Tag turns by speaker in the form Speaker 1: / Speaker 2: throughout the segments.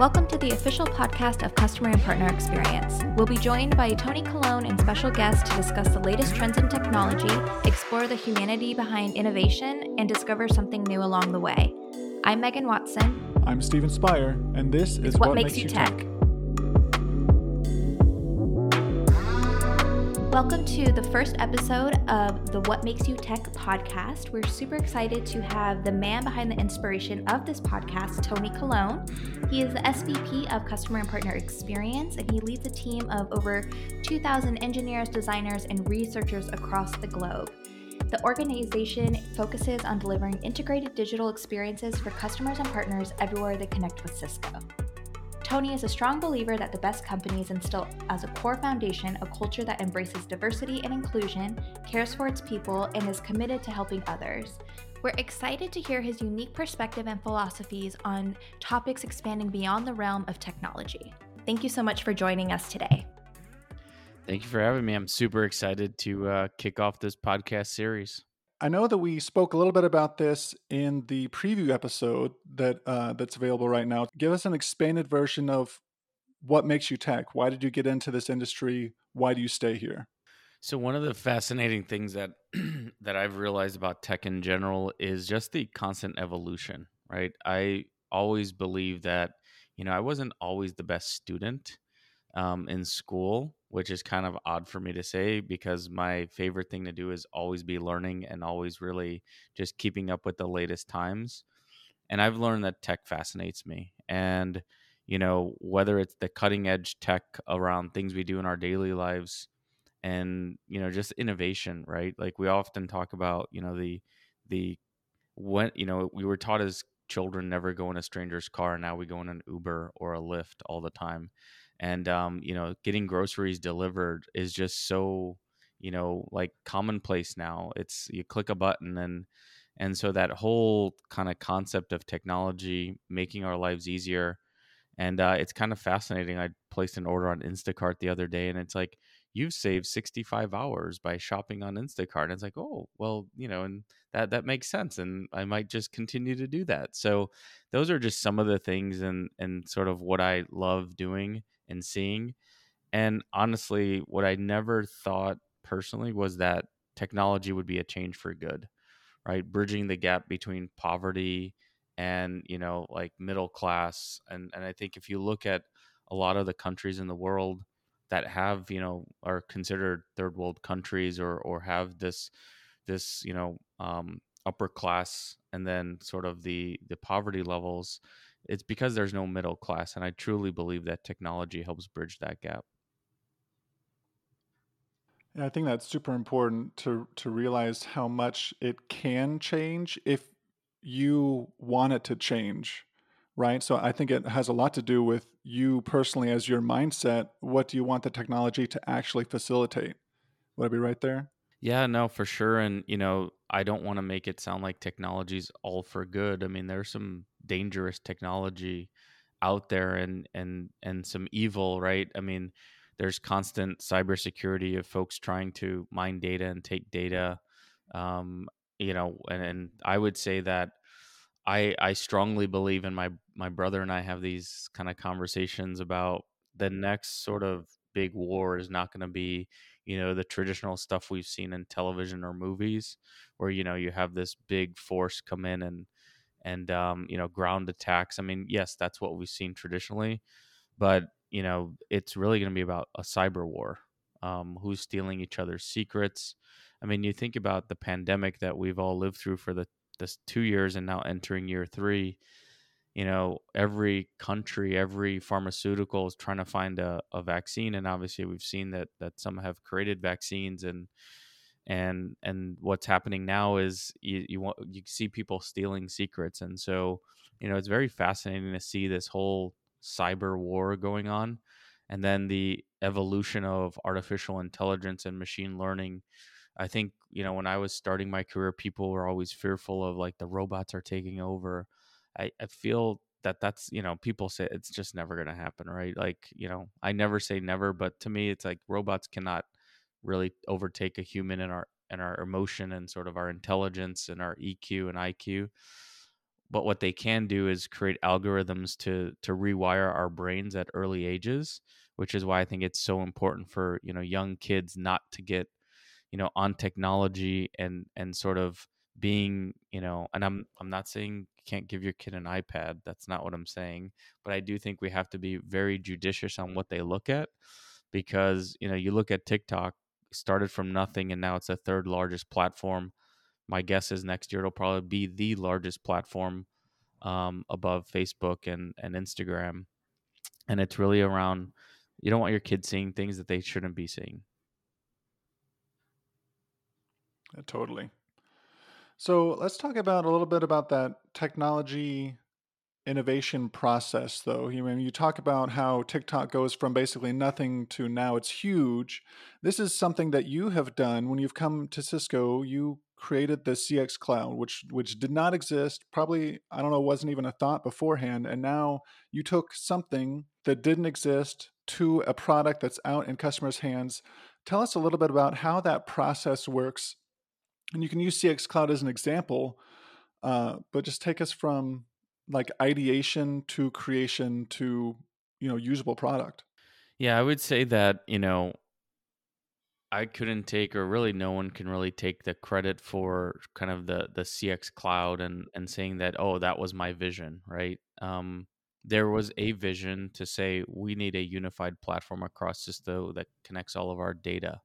Speaker 1: Welcome to the official podcast of Customer and Partner Experience. We'll be joined by Tony Colon and special guests to discuss the latest trends in technology, explore the humanity behind innovation, and discover something new along the way. I'm Megan Watson.
Speaker 2: I'm Steven Spire, and this is
Speaker 1: What, what Makes, makes, You Tech. tech. Welcome to the first episode of the What Makes You Tech podcast. We're super excited to have the man behind the inspiration of this podcast, Tony Colon. He is the SVP of Customer and Partner Experience, and he leads a team of over 2,000 engineers, designers, and researchers across the globe. The organization focuses on delivering integrated digital experiences for customers and partners everywhere they connect with Cisco. Tony is a strong believer that the best companies instill as a core foundation a culture that embraces diversity and inclusion, cares for its people, and is committed to helping others. We're excited to hear his unique perspective and philosophies on topics expanding beyond the realm of technology. Thank you so much for joining us today.
Speaker 3: Thank you for having me. I'm super excited to uh, kick off this podcast series.
Speaker 2: I know that we spoke a little bit about this in the preview episode that uh, that's available right now. Give us an expanded version of what makes you tech. Why did you get into this industry? Why do you stay here?
Speaker 3: So one of the fascinating things that that I've realized about tech in general is just the constant evolution, right? I always believe that you know I wasn't always the best student um, in school, which is kind of odd for me to say because my favorite thing to do is always be learning and always really just keeping up with the latest times. And I've learned that tech fascinates me. And, you know, whether it's the cutting edge tech around things we do in our daily lives and, you know, just innovation, right? Like we often talk about, you know, the, the, when, you know, we were taught as children never go in a stranger's car. Now we go in an Uber or a Lyft all the time and um, you know getting groceries delivered is just so you know like commonplace now. It's you click a button and and so that whole kind of concept of technology making our lives easier and uh, it's kind of fascinating. I placed an order on instacart the other day and it's like you've saved 65 hours by shopping on instacart and it's like oh well you know and that that makes sense and i might just continue to do that so those are just some of the things and and sort of what i love doing and seeing. And honestly, what I never thought personally was that technology would be a change for good, right? Bridging the gap between poverty and, you know, like middle class. And, and I think if you look at a lot of the countries in the world that have, you know, are considered third world countries or, or have this, this, you know, um, upper class and then sort of the, the poverty levels, it's because there's no middle class and i truly believe that technology helps bridge that gap.
Speaker 2: And i think that's super important to to realize how much it can change if you want it to change right? So i think it has a lot to do with you personally as your mindset what do you want the technology to actually facilitate would i be right there
Speaker 3: yeah no for sure and you know i don't want to make it sound like technology's all for good i mean there's some dangerous technology out there and and and some evil, right? I mean, there's constant cybersecurity of folks trying to mine data and take data. Um, you know, and, and I would say that I I strongly believe in my my brother and I have these kind of conversations about the next sort of big war is not going to be you know the traditional stuff we've seen in television or movies where you know you have this big force come in and and um, you know ground attacks. I mean, yes, that's what we've seen traditionally, but you know it's really going to be about a cyber war. Um, who's stealing each other's secrets? I mean, you think about the pandemic that we've all lived through for the this two years and now entering year three. You know, every country, every pharmaceutical is trying to find a, a vaccine, and obviously we've seen that that some have created vaccines and and and what's happening now is you you want you see people stealing secrets and so you know it's very fascinating to see this whole cyber war going on and then the evolution of artificial intelligence and machine learning i think you know when i was starting my career people were always fearful of like the robots are taking over i, I feel that that's you know people say it's just never going to happen right like you know i never say never but to me it's like robots cannot really overtake a human in our in our emotion and sort of our intelligence and our EQ and IQ. but what they can do is create algorithms to to rewire our brains at early ages which is why i think it's so important for you know young kids not to get you know on technology and and sort of being you know and i'm i'm not saying you can't give your kid an ipad that's not what i'm saying but i do think we have to be very judicious on what they look at because you know you look at tiktok started from nothing and now it's the third largest platform. My guess is next year it'll probably be the largest platform um, above facebook and and instagram and it's really around you don't want your kids seeing things that they shouldn't be seeing
Speaker 2: Yeah, totally. So let's talk about a little bit about that technology innovation process, though. You mean you talk about how TikTok goes from basically nothing to now it's huge. This is something that you have done when you've come to Cisco. You created the CX Cloud, which which did not exist. Probably I don't know, wasn't even a thought beforehand, and now you took something that didn't exist to a product that's out in customers' hands. Tell us a little bit about how that process works and you can use CX Cloud as an example, uh, but just take us from like ideation to creation to you know usable product.
Speaker 3: Yeah, I would say that you know I couldn't take, or really no one can really take the credit for kind of the the CX Cloud and and saying that oh that was my vision, right? Um, there was a vision to say we need a unified platform across Cisco that connects all of our data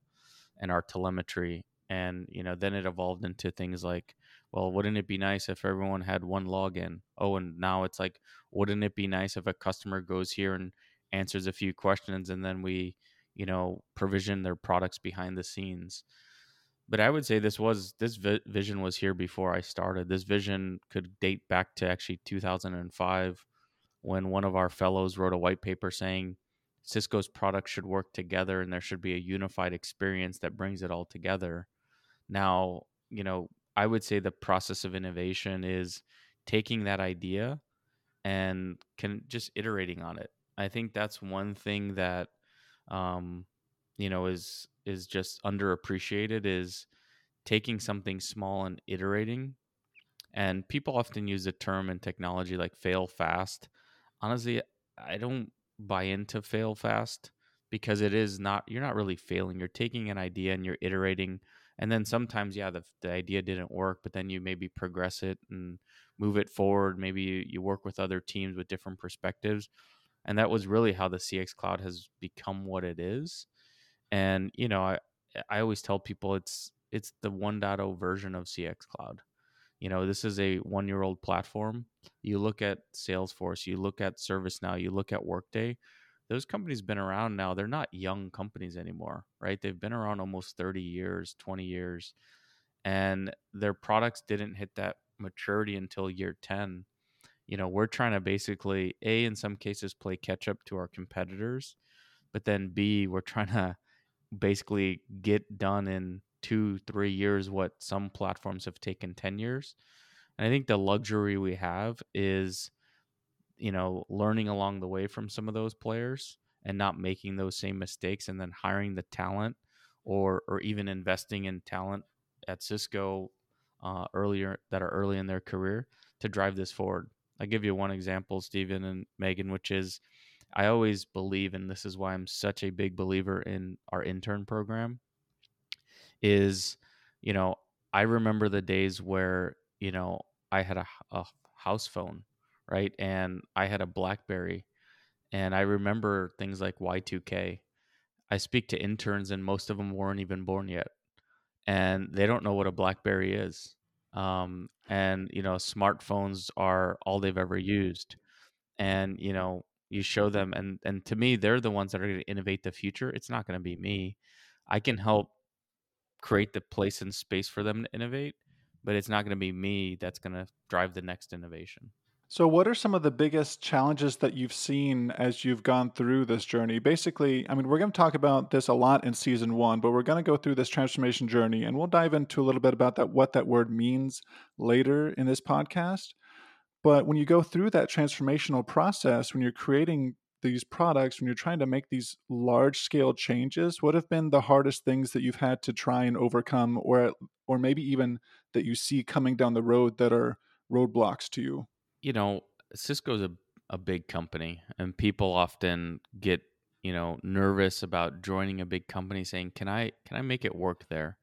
Speaker 3: and our telemetry and you know then it evolved into things like well wouldn't it be nice if everyone had one login? Oh and now it's like wouldn't it be nice if a customer goes here and answers a few questions and then we you know provision their products behind the scenes? But i would say this was this vi- vision was here before i started. This vision could date back to actually 2005 when one of our fellows wrote a white paper saying cisco's products should work together and there should be a unified experience that brings it all together now, you know, I would say the process of innovation is taking that idea and can just iterating on it. I think that's one thing that um, you know is is just underappreciated is taking something small and iterating. And people often use the term in technology like fail fast. Honestly, I don't buy into fail fast because it is not you're not really failing. You're taking an idea and you're iterating and then sometimes yeah the, the idea didn't work but then you maybe progress it and move it forward maybe you, you work with other teams with different perspectives and that was really how the cx cloud has become what it is and you know i i always tell people it's it's the 1.0 version of cx cloud. You know this is a one year old platform. You look at salesforce you look at servicenow you look at workday those companies been around now they're not young companies anymore right? They've been around almost 30 years 20 years and their products didn't hit that maturity until year 10 you know we're trying to basically a in some cases play catch up to our competitors but then b we're trying to basically get done in two three years what some platforms have taken 10 years and i think the luxury we have is you know, learning along the way from some of those players and not making those same mistakes and then hiring the talent or or even investing in talent at Cisco uh, earlier that are early in their career to drive this forward. I give you one example, Stephen and Megan, which is I always believe, and this is why I'm such a big believer in our intern program, is you know I remember the days where you know I had a, a house phone right? And I had a BlackBerry, and I remember things like Y2K. I speak to interns, and most of them weren't even born yet, and they don't know what a BlackBerry is. Um, and you know, smartphones are all they've ever used, and you know, you show them, and and to me, they're the ones that are going to innovate the future. It's not going to be me. I can help create the place and space for them to innovate, but it's not going to be me that's going to drive the next innovation.
Speaker 2: So, what are some of the biggest challenges that you've seen as you've gone through this journey? Basically, I mean, we're going to talk about this a lot in season one, but we're going to go through this transformation journey and we'll dive into a little bit about that, what that word means later in this podcast. But when you go through that transformational process, when you're creating these products, when you're trying to make these large scale changes, what have been the hardest things that you've had to try and overcome, or or maybe even that you see coming down the road that are roadblocks to you?
Speaker 3: You know, Cisco's a a big company, and people often get you know nervous about joining a big company, saying, "Can I can I make it work there?"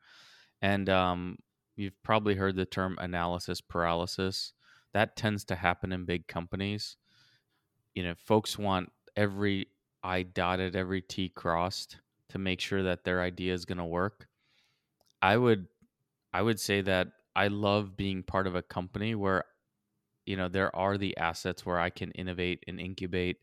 Speaker 3: And um, you've probably heard the term analysis paralysis. That tends to happen in big companies. You know, folks want every I dotted, every T crossed to make sure that their idea is going to work. I would I would say that I love being part of a company where you know there are the assets where I can innovate and incubate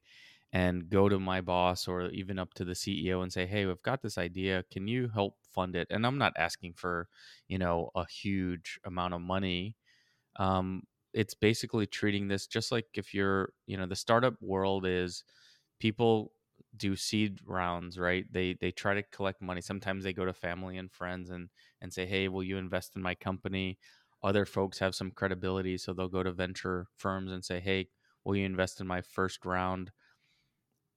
Speaker 3: and go to my boss or even up to the CEO and say, "Hey, we've got this idea. Can you help fund it?" And I'm not asking for, you know, a huge amount of money. Um, it's basically treating this just like if you're, you know, the startup world is people do seed rounds, right? They they try to collect money. Sometimes they go to family and friends and and say, "Hey, will you invest in my company?" Other folks have some credibility, so they'll go to venture firms and say, "Hey, will you invest in my first round?"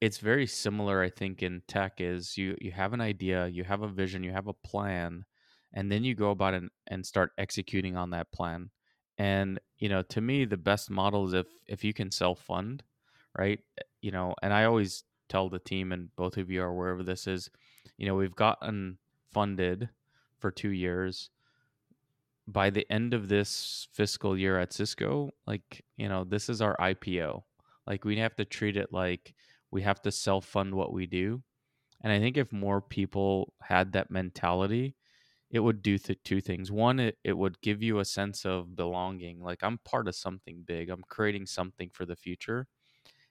Speaker 3: It's very similar, I think, in tech. Is you you have an idea, you have a vision, you have a plan, and then you go about and and start executing on that plan. And you know, to me, the best model is if if you can self fund, right? Eh, you know, and I always tell the team, and both of you are aware of this, is you know we've gotten funded for two years by the end of this fiscal year at Cisco, like, you know, this is our IPO. Like, we have to treat it like we have to self fund what we do. And I think if more people had that mentality, it would do th- two things. One, it, it would give you a sense of belonging. Like, I'm part of something big, I'm creating something for the future.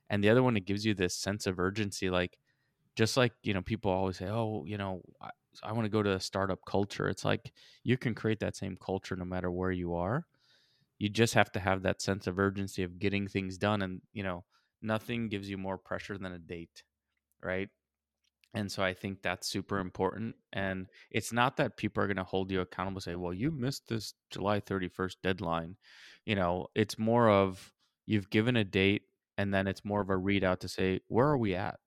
Speaker 3: And the other one, it gives you this sense of urgency. Like, just like, you know, people always say, oh, you know, I want to go to a startup culture. It's like you can create that same culture no matter where you are. You just have to have that sense of urgency of getting things done. And, you know, nothing gives you more pressure than a date, right? And so I think that's super important. And it's not that people are going to hold you accountable, say, well, you missed this July 31st deadline. You know, it's more of you've given a date and then it's more of a readout to say, where are we at?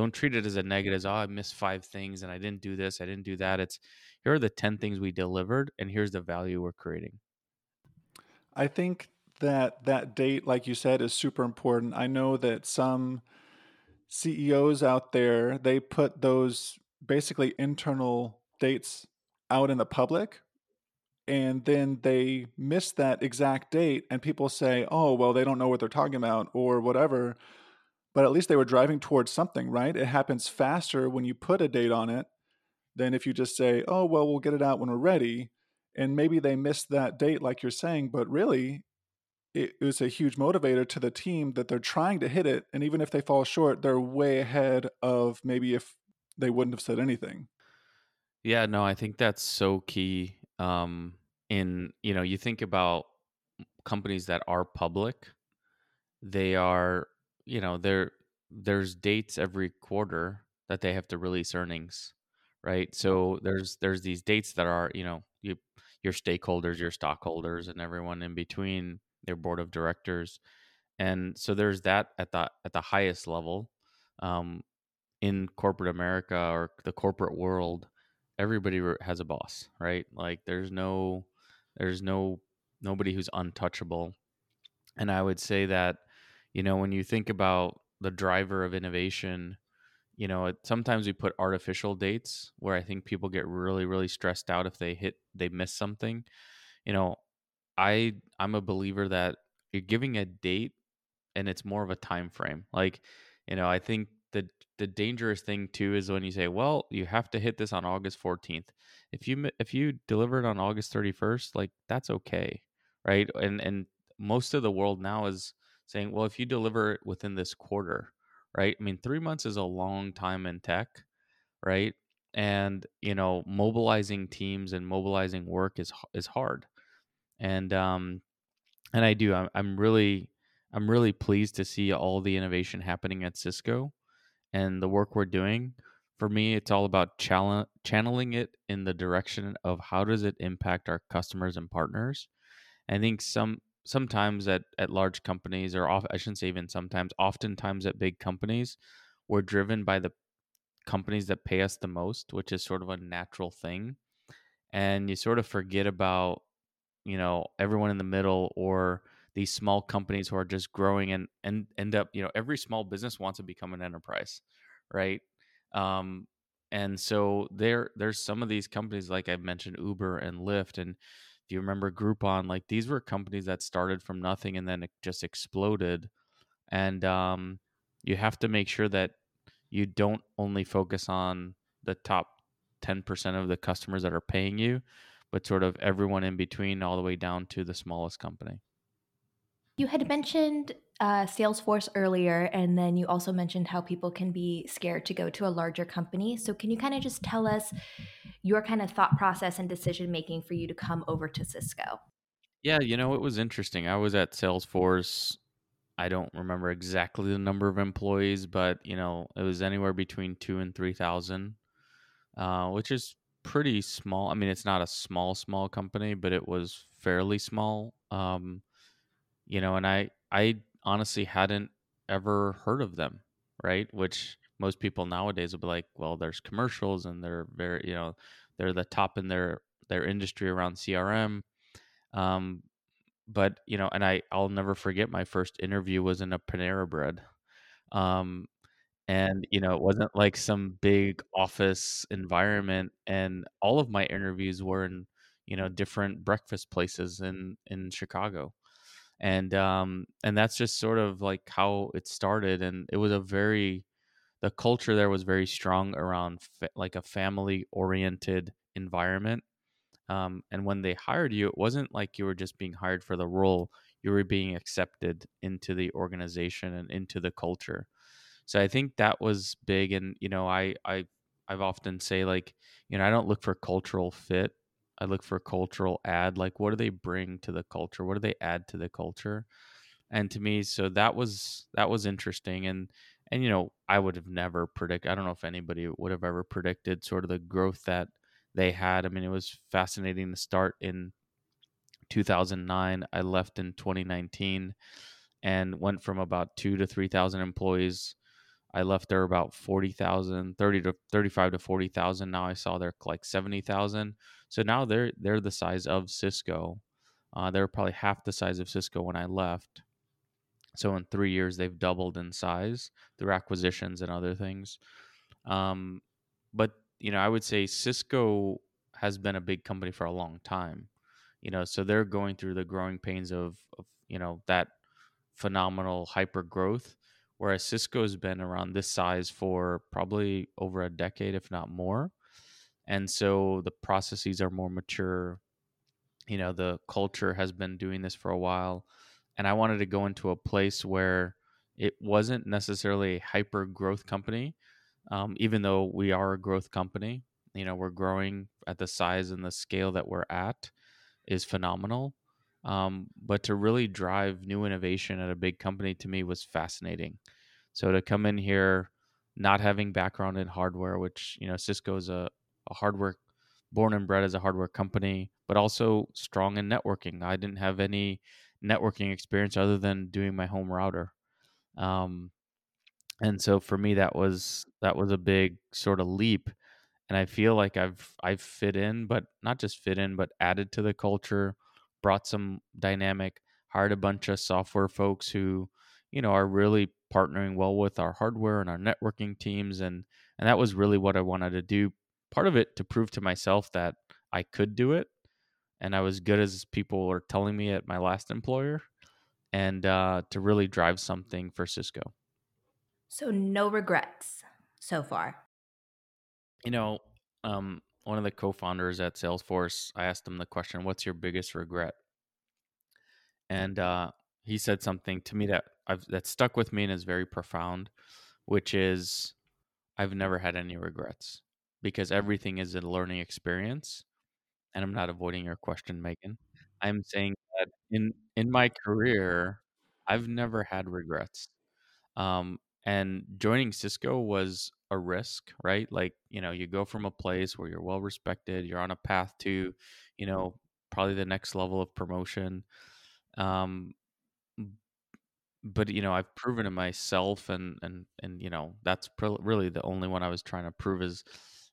Speaker 3: Don't treat it as a negative as oh i missed five things and i didn't do this i didn't do that. It's here are the 10 things we delivered and here's the value we're creating.
Speaker 2: I think that that date like you said is super important. I know that some ceos out there they put those basically internal dates out in the public and then they miss that exact date and people say oh well they don't know what they're talking about or whatever but at least they were driving towards something, right? It happens faster when you put a date on it than if you just say, oh, well, we'll get it out when we're ready. And maybe they missed that date, like you're saying, but really, it was a huge motivator to the team that they're trying to hit it. And even if they fall short, they're way ahead of maybe if they wouldn't have said anything.
Speaker 3: Yeah, no, I think that's so key. Um, in, you know, you think about companies that are public, they are you know there there's dates every quarter that they have to release earnings right? So there's there's these dates that are you know you your stakeholders your stockholders and everyone in between their board of directors. And so there's that at the at the highest level um, in corporate america or the corporate world everybody has a boss right? Like there's no there's no nobody who's untouchable. And i would say that you know when you think about the driver of innovation you know it, sometimes we put artificial dates where i think people get really really stressed out if they hit they miss something. You know i i'm a believer that you're giving a date and it's more of a time frame. Like you know i think the the dangerous thing too is when you say well you have to hit this on august 14th if you if you deliver it on august 31st like that's okay right? And and most of the world now is saying, well, if you deliver it within this quarter, right? I mean, three months is a long time in tech, right? And you know, mobilizing teams and mobilizing work is is hard, and um, and I do. I'm, I'm really I'm really pleased to see all the innovation happening at Cisco, and the work we're doing. For me, it's all about channel, channeling it in the direction of how does it impact our customers and partners. I think some sometimes at, at large companies or off, I shouldn't say even sometimes, oftentimes at big companies, we're driven by the companies that pay us the most, which is sort of a natural thing. And you sort of forget about, you know, everyone in the middle or these small companies who are just growing and and end up you know every small business wants to become an enterprise right um and so there there's some of these companies like i've mentioned uber and lyft and if you remember groupon? Like these were companies that started from nothing and then it just exploded. And um you have to make sure that you don't only focus on the top 10% of the customers that are paying you but sort of everyone in between all the way down to the smallest company
Speaker 1: you had mentioned uh, Salesforce earlier, and then you also mentioned how people can be scared to go to a larger company. So, can you kind of just tell us your kind of thought process and decision making for you to come over to Cisco?
Speaker 3: Yeah, you know, it was interesting. I was at Salesforce. I don't remember exactly the number of employees, but you know, it was anywhere between two and three thousand, uh, which is pretty small. I mean, it's not a small, small company, but it was fairly small. Um, you know, and I I honestly hadn't ever heard of them, right? Which most people nowadays will be like, well, there's commercials and they're very, you know, they're the top in their their industry around CRM. Um, but you know, and I I'll never forget my first interview was in a Panera Bread. Um, and you know, it wasn't like some big office environment and all of my interviews were in, you know, different breakfast places in in Chicago and um and that's just sort of like how it started and it was a very the culture there was very strong around fa- like a family oriented environment um, and when they hired you it wasn't like you were just being hired for the role you were being accepted into the organization and into the culture. So i think that was big and you know i i i've often say like you know i don't look for cultural fit I look for cultural add. Like, what do they bring to the culture? What do they add to the culture? And to me, so that was that was interesting. And and you know, I would have never predicted. I don't know if anybody would have ever predicted sort of the growth that they had. I mean, it was fascinating to start in 2009. I left in 2019 and went from about two to three thousand employees I left there about 40,000, 30 to 35 to 40,000. Now I saw they're like 70,000. So now they're they're the size of Cisco. Uh, they're probably half the size of Cisco when I left. So in three years, they've doubled in size through acquisitions and other things. Um, but you know, I would say Cisco has been a big company for a long time. You know, so they're going through the growing pains of, of you know that phenomenal hyper growth whereas Cisco's been around this size for probably over a decade, if not more. And so the processes are more mature. You know, the culture has been doing this for a while. And I wanted to go into a place where it wasn't necessarily a hyper growth company, um, even though we are a growth company. You know, we're growing at the size and the scale that we're at is phenomenal. Um, but to really drive new innovation at a big company to me was fascinating. So to come in here, not having background in hardware, which you know Cisco is a, a hardware born and bred as a hardware company, but also strong in networking. I didn't have any networking experience other than doing my home router. Um, and so for me that was that was a big sort of leap and I feel like I've I've fit in, but not just fit in, but added to the culture, brought some dynamic, hired a bunch of software folks who, you know, are really partnering well with our hardware and our networking teams and and that was really what I wanted to do. Part of it to prove to myself that I could do it and I was good as people were telling me at my last employer and uh, to really drive something for Cisco.
Speaker 1: So no regrets so far
Speaker 3: you know, um, one of the co-founders at Salesforce, I asked him the question, "What's your biggest regret?" And uh, he said something to me that I've that stuck with me and is very profound, which is, "I've never had any regrets because everything is a learning experience." And I'm not avoiding your question, Megan. I'm saying that in in my career, I've never had regrets. Um, and joining Cisco was a risk, right? Like, you know, you go from a place where you're well respected, you're on a path to, you know, probably the next level of promotion. Um, but you know, I've proven to myself, and and and you know, that's pr- really the only one I was trying to prove is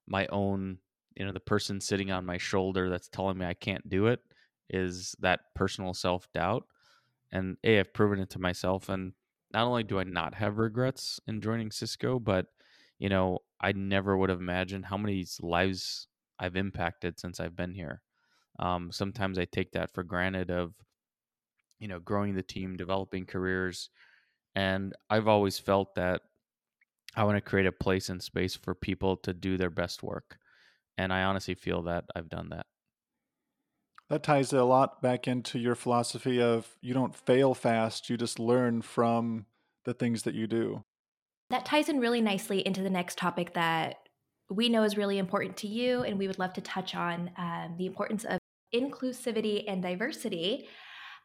Speaker 3: my own. You know, the person sitting on my shoulder that's telling me I can't do it is that personal self doubt. and a I've proven it to myself, and not only do I not have regrets in joining Cisco, but you know I never would have imagined how many lives I've impacted since I've been here. Um, sometimes I take that for granted of you know growing the team, developing careers, and I've always felt that I want to create a place and space for people to do their best work. And I honestly feel that I've done that.
Speaker 2: That ties a lot back into your philosophy of you don't fail fast, you just learn from the things that you do.
Speaker 1: That ties in really nicely into the next topic that we know is really important to you, and we would love to touch on um, the importance of inclusivity and diversity.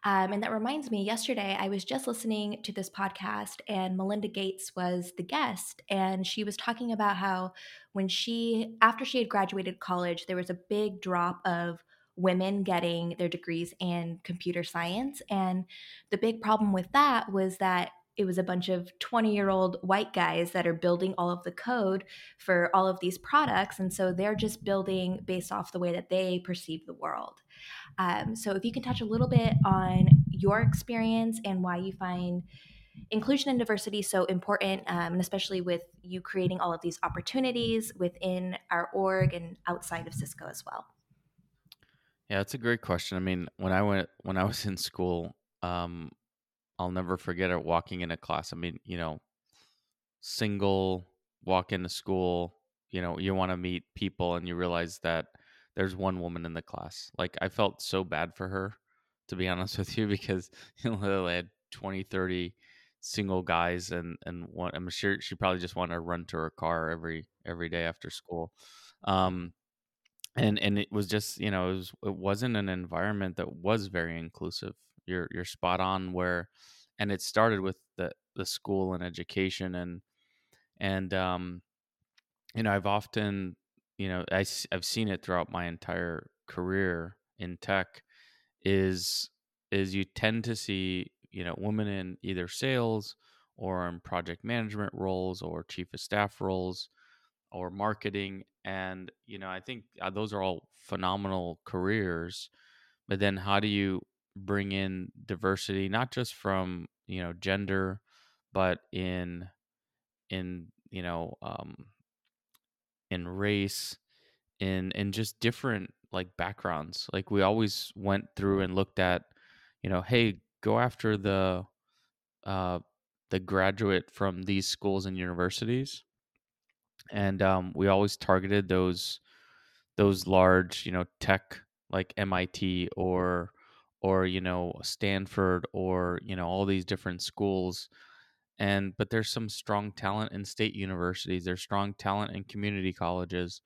Speaker 1: Um, and that reminds me, yesterday I was just listening to this podcast, and Melinda Gates was the guest. And she was talking about how when she, after she had graduated college, there was a big drop of women getting their degrees in computer science. And the big problem with that was that it was a bunch of 20 year old white guys that are building all of the code for all of these products. And so they're just building based off the way that they perceive the world. Um, so if you can touch a little bit on your experience and why you find inclusion and diversity so important, um, and especially with you creating all of these opportunities within our org and outside of Cisco as well.
Speaker 3: Yeah, that's a great question. I mean, when I went when I was in school, um, I'll never forget it walking into class. I mean, you know, single walk into school, you know, you want to meet people and you realize that there's one woman in the class. Like I felt so bad for her, to be honest with you, because you know, I had 20, 30 single guys and and one I'm sure she probably just wanted to run to her car every every day after school. Um and and it was just you know it, was, it wasn't an environment that was very inclusive you're you're spot on where and it started with the the school and education and and um you know i've often you know I, i've seen it throughout my entire career in tech is is you tend to see you know women in either sales or in project management roles or chief of staff roles or marketing and you know i think uh, those are all phenomenal careers but then how do you bring in diversity not just from you know gender but in in you know um in race in in just different like backgrounds. Like we always went through and looked at you know hey go after the uh the graduate from these schools and universities. And um, we always targeted those those large, you know, tech like MIT or or you know Stanford or you know all these different schools and but there's some strong talent in state universities there's strong talent in community colleges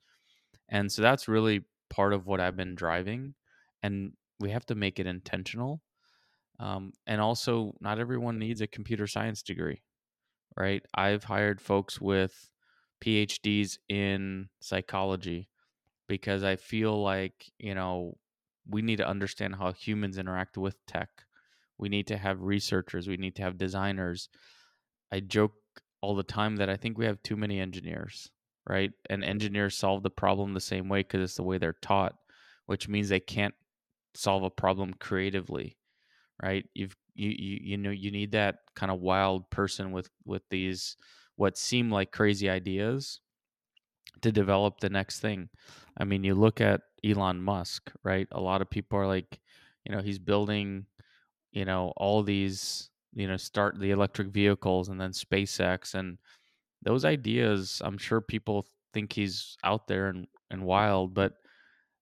Speaker 3: and so that's really part of what i've been driving and we have to make it intentional um, and also not everyone needs a computer science degree right? I've hired folks with PhDs in psychology because I feel like, you know, we need to understand how humans interact with tech. We need to have researchers, we need to have designers. I joke all the time that I think we have too many engineers, right? And engineers solve the problem the same way because it's the way they're taught, which means they can't solve a problem creatively, right? You've you you, you know you need that kind of wild person with with these what seem like crazy ideas to develop the next thing. I mean, you look at Elon Musk, right? A lot of people are like, you know, he's building, you know, all these, you know, start the electric vehicles and then SpaceX and those ideas, I'm sure people think he's out there and, and wild, but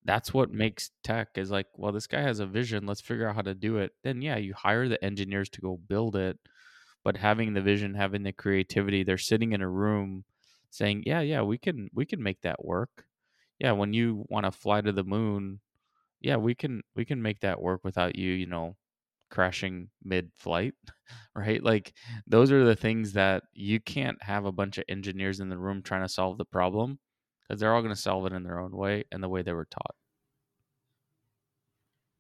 Speaker 3: that's what makes tech is like, well, this guy has a vision. Let's figure out how to do it. Then, yeah, you hire the engineers to go build it but having the vision having the creativity they're sitting in a room saying yeah yeah we can we can make that work yeah when you want to fly to the moon yeah we can we can make that work without you you know crashing mid flight right? Like those are the things that you can't have a bunch of engineers in the room trying to solve the problem because they're all going to solve it in their own way and the way they were taught.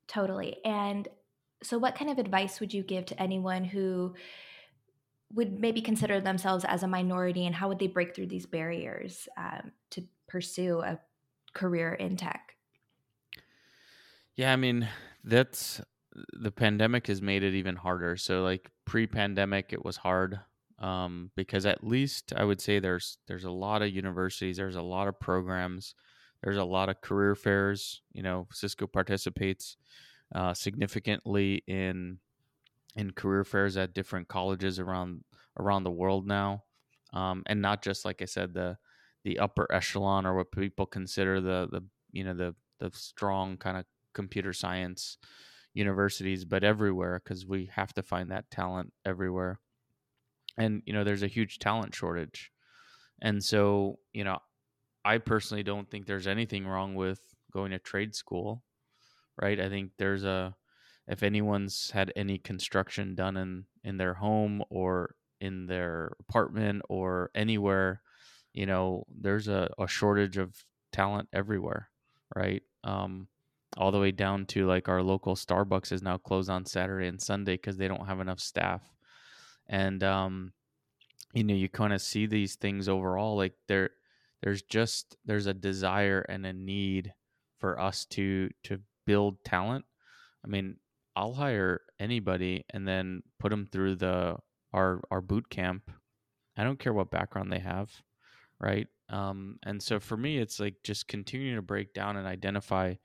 Speaker 1: Totally and so what kind of advice would you give to anyone who would maybe consider themselves as a minority and how would they break through these barriers um, to pursue a career in tech
Speaker 3: yeah i mean that's the pandemic has made it even harder. So like pre-pandemic, it was hard um, because at least I would say there's there's a lot of universities, there's a lot of programs, there's a lot of career fairs. You know, Cisco participates uh, significantly in in career fairs at different colleges around around the world now, um, and not just like I said the the upper echelon or what people consider the the you know the the strong kind of computer science universities, but everywhere because we have to find that talent everywhere. And you know, there's a huge talent shortage, and so you know, I personally don't think there's anything wrong with going to trade school, right? I think there's a if anyone's had any construction done in in their home or in their apartment or anywhere, you know, there's a, a shortage of talent everywhere, right? Um, all the way down to like our local Starbucks is now closed on Saturday and Sunday because they don't have enough staff. And um, you know, you kind of see these things overall, like there there's just there's a desire and a need for us to to build talent. I mean, I'll hire anybody and then put them through the our our boot camp. I don't care what background they have, right? Um, and so for me, it's like just continuing to break down and identify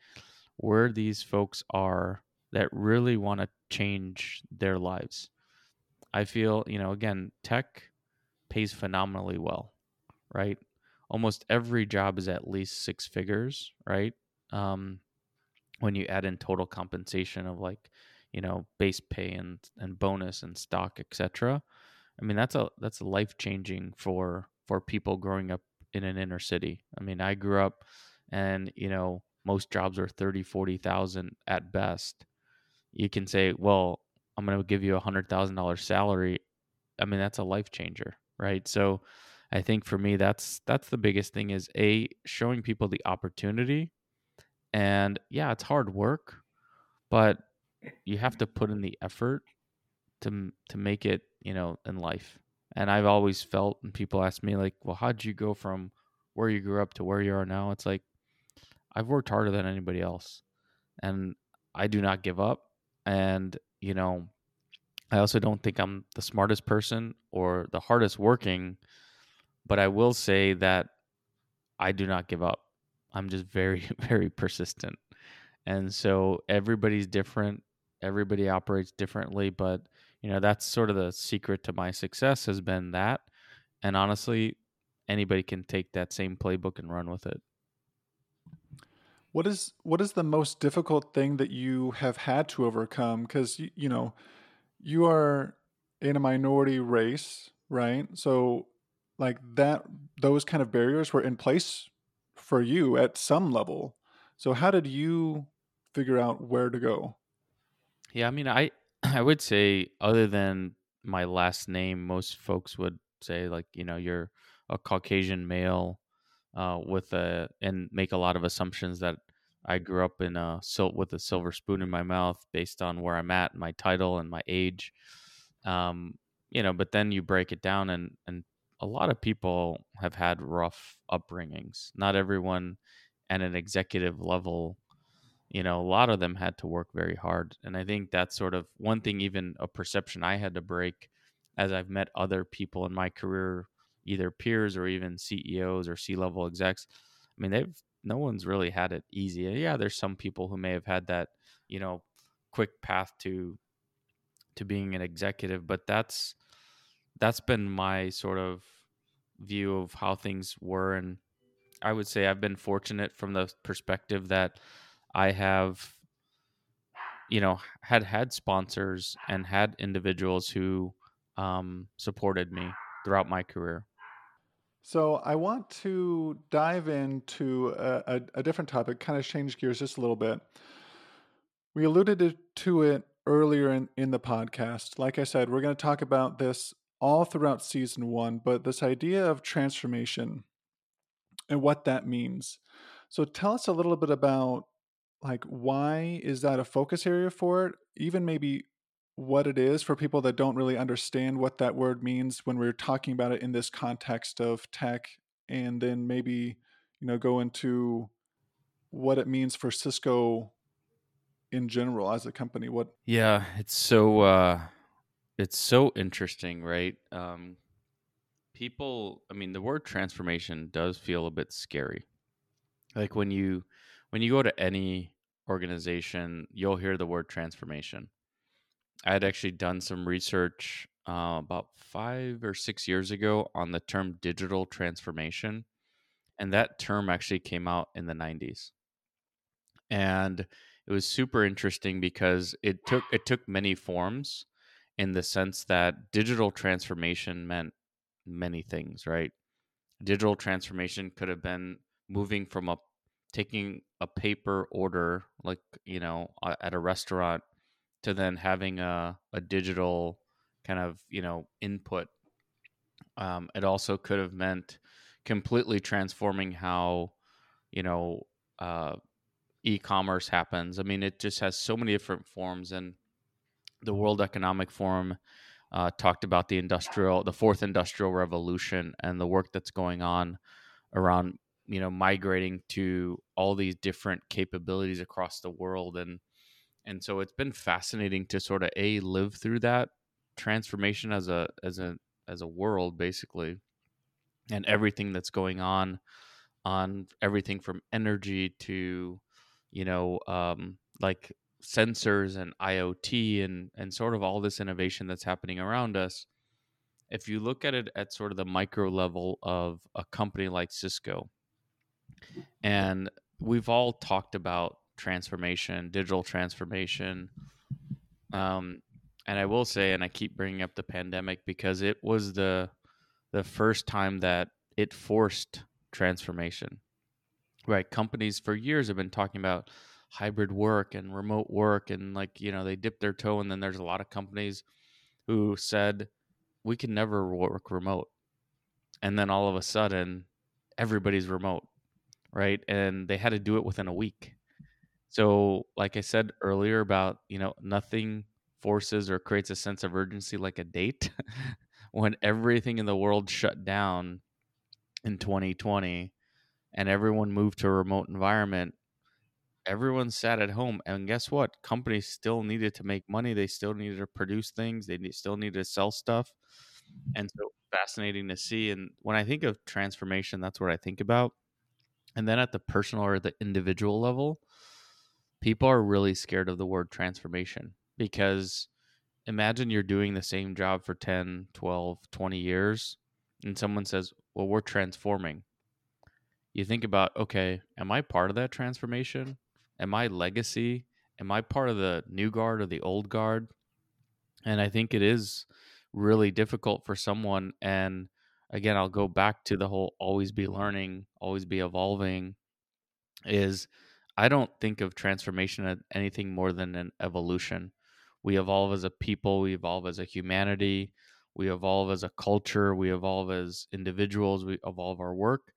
Speaker 3: where these folks are that really want to change their lives. I feel, you know, again, tech pays phenomenally well, right? Almost every job is at least six figures, right? Um, when you add in total compensation of like, you know, base pay and and bonus and stock, etc. I mean, that's a that's life changing for for people growing up in an inner city. I mean, I grew up and, you know, most jobs are 30 40,000 at best. You can say well i'm going to give you a $100,000 salary. I mean that's a life changer right? So i think for me that's that's the biggest thing is a showing people the opportunity and yeah it's hard work but you have to put in the effort to to make it you know in life and i've always felt and people ask me like well how did you go from where you grew up to where you are now it's like I've worked harder than anybody else and I do not give up. And, you know, I also don't think I'm the smartest person or the hardest working, but I will say that I do not give up. I'm just very, very persistent. And so everybody's different. Everybody operates differently, but you know, that's sort of the secret to my success has been that. And honestly, anybody can take that same playbook and run with it.
Speaker 2: What is what is the most difficult thing that you have had to overcome? Because you, you know, you are in a minority race, right? So, like that, those kind of barriers were in place for you at some level. So, how did you figure out where to go?
Speaker 3: Yeah, I mean, I I would say other than my last name, most folks would say like, you know, you're a Caucasian male uh, with a and make a lot of assumptions that I grew up in a silt with a silver spoon in my mouth based on where I'm at, my title, and my age. Um, you know, but then you break it down, and and a lot of people have had rough upbringings. Not everyone at an executive level, you know, a lot of them had to work very hard, and I think that's sort of one thing, even a perception I had to break as I've met other people in my career either peers or even CEOs or C level execs. I mean, they've no one's really had it easy. Yeah, there's some people who may have had that, you know, quick path to to being an executive, but that's that's been my sort of view of how things were and I would say I've been fortunate from the perspective that I have you know had had sponsors and had individuals who um, supported me throughout my career
Speaker 2: so I want to dive into a, a, a different topic, kind of change gears just a little bit. We alluded to it earlier in, in the podcast. Like I said, we're going to talk about this all throughout season one, but this idea of transformation and what that means. So tell us a little bit about like why is that a focus area for it? Even maybe what it is for people that don't really understand what that word means when we're talking about it in this context of tech and then maybe you know go into what it means for cisco in general as a company? What?
Speaker 3: Yeah, it's so uh, it's so interesting, right? Um, people, I mean, the word transformation does feel a bit scary. Like when you when you go to any organization, you'll hear the word transformation. I had actually done some research uh, about five or six years ago on the term digital transformation, and that term actually came out in the 90s. And it was super interesting because it took it took many forms in the sense that digital transformation meant many things, right? Digital transformation could have been moving from a taking a paper order like you know at a restaurant to then having a, a digital kind of you know input. Um, it also could have meant completely transforming how you know uh, e-commerce happens. I mean it just has so many different forms and the world economic forum uh, talked about the industrial the fourth industrial revolution and the work that's going on around you know migrating to all these different capabilities across the world and and so it's been fascinating to sort of a live through that transformation as a as a as a world basically and everything that's going on on everything from energy to you know um like sensors and IoT and and sort of all this innovation that's happening around us. If you look at it at sort of the micro level of a company like Cisco and we've all talked about transformation digital transformation. Um and I will say and I keep bringing up the pandemic because it was the the first time that it forced transformation right? Companies for years have been talking about hybrid work and remote work and like you know they dip their toe and then there's a lot of companies who said we can never work remote. And then all of a sudden everybody's remote right and they had to do it within a week. So like i said earlier about you know nothing forces or creates a sense of urgency like a date when everything in the world shut down in 2020 and everyone moved to a remote environment everyone sat at home and guess what? Companies still needed to make money they still needed to produce things they still needed to sell stuff and so fascinating to see and when i think of transformation that's what i think about and then at the personal or the individual level people are really scared of the word transformation because imagine you're doing the same job for 10 12 20 years and someone says well we're transforming you think about okay am i part of that transformation am I legacy? Am I part of the new guard or the old guard? And I think it is really difficult for someone. And again, I'll go back to the whole always be learning, always be evolving. Is I don't think of transformation as anything more than an evolution. We evolve as a people, we evolve as a humanity, we evolve as a culture, we evolve as individuals, we evolve our work.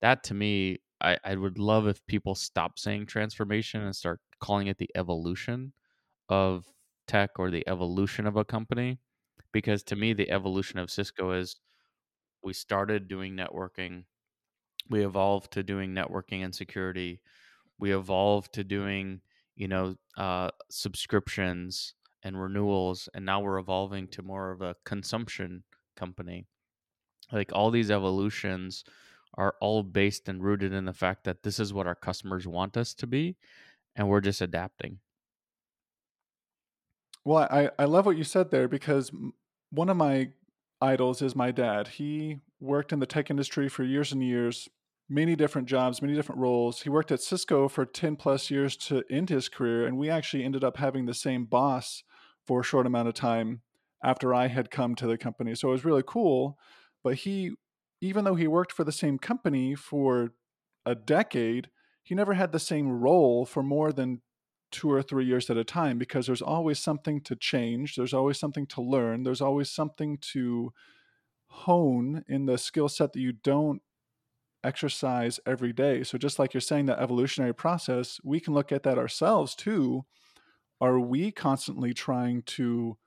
Speaker 3: That to me I, I would love if people stop saying transformation and start calling it the evolution of tech or the evolution of a company. Because to me, the evolution of Cisco is we started doing networking, we evolved to doing networking and security, we evolved to doing, you know, uh, subscriptions and renewals, and now we're evolving to more of a consumption company. Like all these evolutions are all based and rooted in the fact that this is what our customers want us to be and we're just adapting
Speaker 2: well i i love what you said there because one of my idols is my dad. He worked in the tech industry for years and years many different jobs many different roles. He worked at cisco for 10 plus years to end his career and we actually ended up having the same boss for a short amount of time after i had come to the company. So it was really cool but he even though he worked for the same company for a decade, he never had the same role for more than two or three years at a time because there's always something to change, there's always something to learn, there's always something to hone in the skill set that you don't exercise every day. So, just like you're saying, that evolutionary process, we can look at that ourselves too. Are we constantly trying to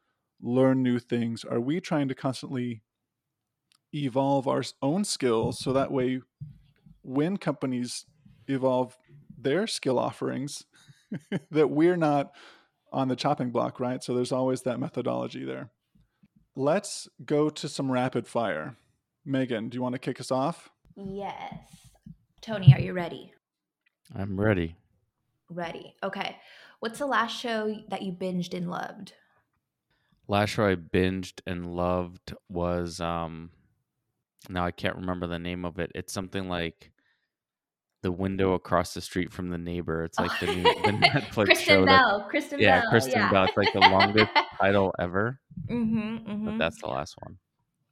Speaker 2: learn new things? Are we trying to constantly evolve our own skills so that way when companies evolve their skill offerings that we're not on the chopping block, right? So there's always that methodology there. Let's go to some rapid fire. Megan, do you want to kick us off?
Speaker 1: Yes. Tony, are you ready?
Speaker 3: I'm ready.
Speaker 1: Ready. Okay. What's the last show that you binged and loved?
Speaker 3: Last show I binged and loved was um now I can't remember the name of it. It's something like the window across the street from the neighbor. It's like the new the Netflix
Speaker 1: Kristen
Speaker 3: show. that-
Speaker 1: Bell. Kristen
Speaker 3: yeah,
Speaker 1: Bell.
Speaker 3: Kristen
Speaker 1: yeah.
Speaker 3: Bell. It's like the longest title ever,
Speaker 1: mm-hmm,
Speaker 3: but
Speaker 1: mm-hmm.
Speaker 3: that's the last one.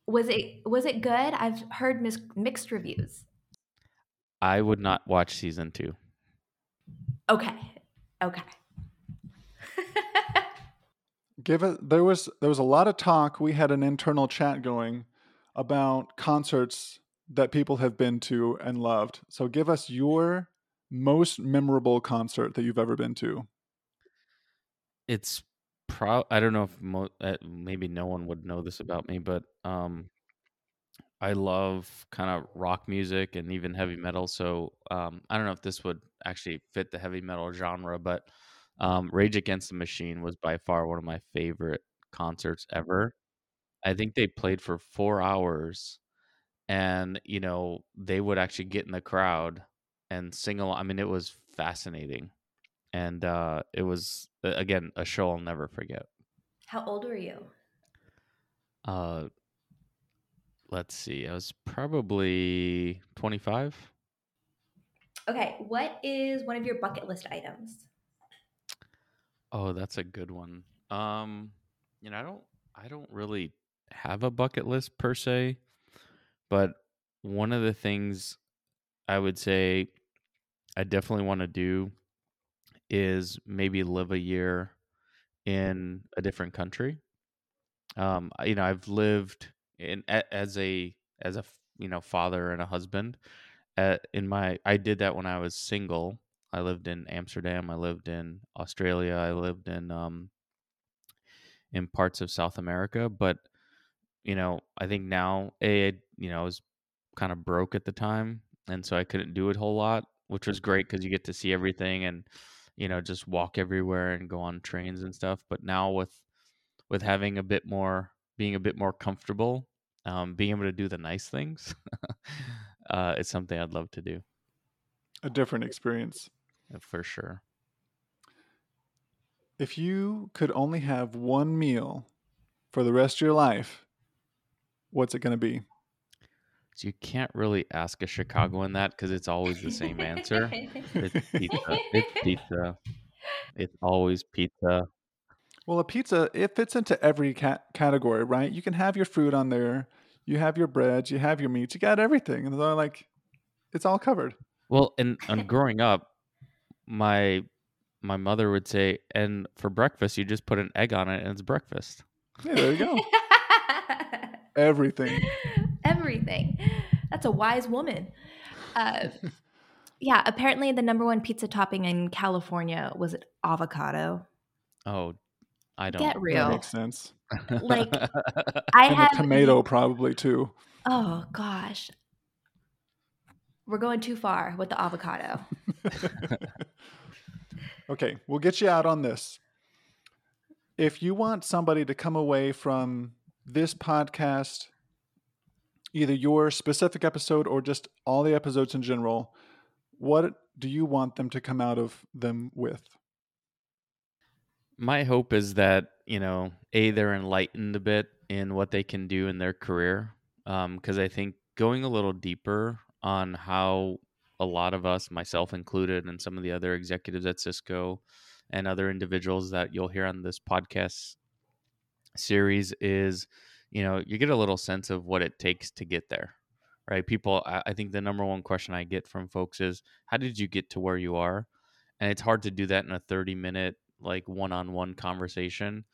Speaker 1: Was it was it good? I've heard mis- mixed reviews.
Speaker 3: I would not watch season two.
Speaker 1: Okay. Okay.
Speaker 2: Give it there was there was a lot of talk. We had an internal chat going about concerts that people have been to and loved. So give us your most memorable concert that you've ever been to.
Speaker 3: It's pro. I don't know if mo- uh, maybe no one would know this about me, but um, I love kind of rock music and even heavy metal. So um, I don't know if this would actually fit the heavy metal genre, but um, Rage Against the Machine was by far one of my favorite concerts ever. I think they played for four hours, and you know they would actually get in the crowd and sing along. I mean, it was fascinating, and uh, it was again a show I'll never forget.
Speaker 1: How old were you?
Speaker 3: Uh, let's see, I was probably twenty five.
Speaker 1: Okay. What is one of your bucket list items?
Speaker 3: Oh, that's a good one. Um, you know, I don't I don't really have a bucket list per se, but one of the things I would say I definitely want to do is maybe live a year in a different country. Um, you know, I've lived in as a as a you know father and a husband. Uh, in my, I did that when I was single. I lived in Amsterdam. I lived in Australia. I lived in um, in parts of South America. But you know, I think now, a you know, I was kind of broke at the time, and so I couldn't do it a whole lot, which was great because you get to see everything and you know just walk everywhere and go on trains and stuff. But now with with having a bit more, being a bit more comfortable, um, being able to do the nice things, uh, it's something I'd love to do
Speaker 2: A different experience.
Speaker 3: uh, for sure.
Speaker 2: If you could only have one meal for the rest of your life, what's it going to be?
Speaker 3: So you can't really ask a Chicagoan that because it's always the same answer. It's pizza. It's pizza. It's always pizza.
Speaker 2: Well, a pizza it fits into every cat category, right? You can have your fruit on there, you have your bread, you have your meat, you got everything, and they're like, it's all covered.
Speaker 3: Well, and, and growing up, my my mother would say, and for breakfast, you just put an egg on it, and it's breakfast.
Speaker 2: Yeah, there you go. Everything.
Speaker 1: Everything. That's a wise woman. Uh, yeah, apparently the number one pizza topping in California was avocado.
Speaker 3: Oh, I don't.
Speaker 1: Get real.
Speaker 2: That
Speaker 1: real.
Speaker 2: makes sense.
Speaker 1: Like I
Speaker 2: And
Speaker 1: had
Speaker 2: a tomato probably too.
Speaker 1: Oh gosh. We're going too far with the avocado.
Speaker 2: Okay, we'll get you out on this. If you want somebody to come away from this podcast, either your specific episode or just all the episodes in general, what do you want them to come out of them with?
Speaker 3: my hope is that you know a they're enlightened a bit in what they can do in their career um, because i think going a little deeper on how a lot of us myself included and some of the other executives at cisco and other individuals that you'll hear on this podcast series is you know you get a little sense of what it takes to get there right? People I, think the number one question i get from folks is how did you get to where you are? And it's hard to do that in a 30 minute like one-on-one conversation.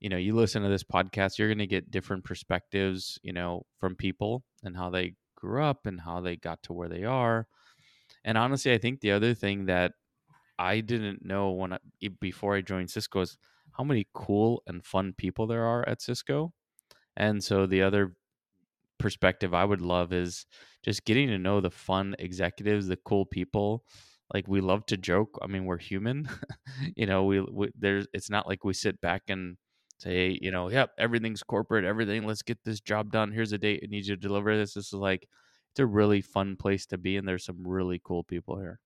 Speaker 3: You know you listen to this podcast you're going to get different perspectives you know from people and how they grew up and how they got to where they are. And honestly i think the other thing that i didn't know when I, before i joined cisco is how many cool and fun people there are at cisco and so the other perspective i would love is just getting to know the fun executives the cool people like we love to joke. I mean, we're human. you know, we, we there's it's not like we sit back and say, you know, yep, everything's corporate, everything. Let's get this job done. Here's a date. I need you to deliver this. This is like it's a really fun place to be, and there's some really cool people here.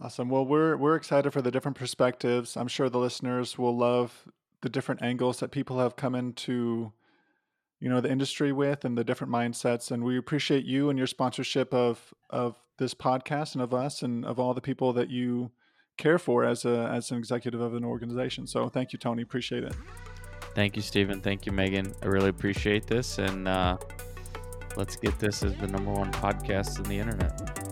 Speaker 2: Awesome. Well, we're we're excited for the different perspectives. I'm sure the listeners will love the different angles that people have come into you know the industry with and the different mindsets and we appreciate you and your sponsorship of of this podcast and of us and of all the people that you care for as a as an executive of an organization. So thank you tony. Appreciate it.
Speaker 3: Thank you stephen thank you megan. I really appreciate this and uh, let's get this as the number one podcast on the internet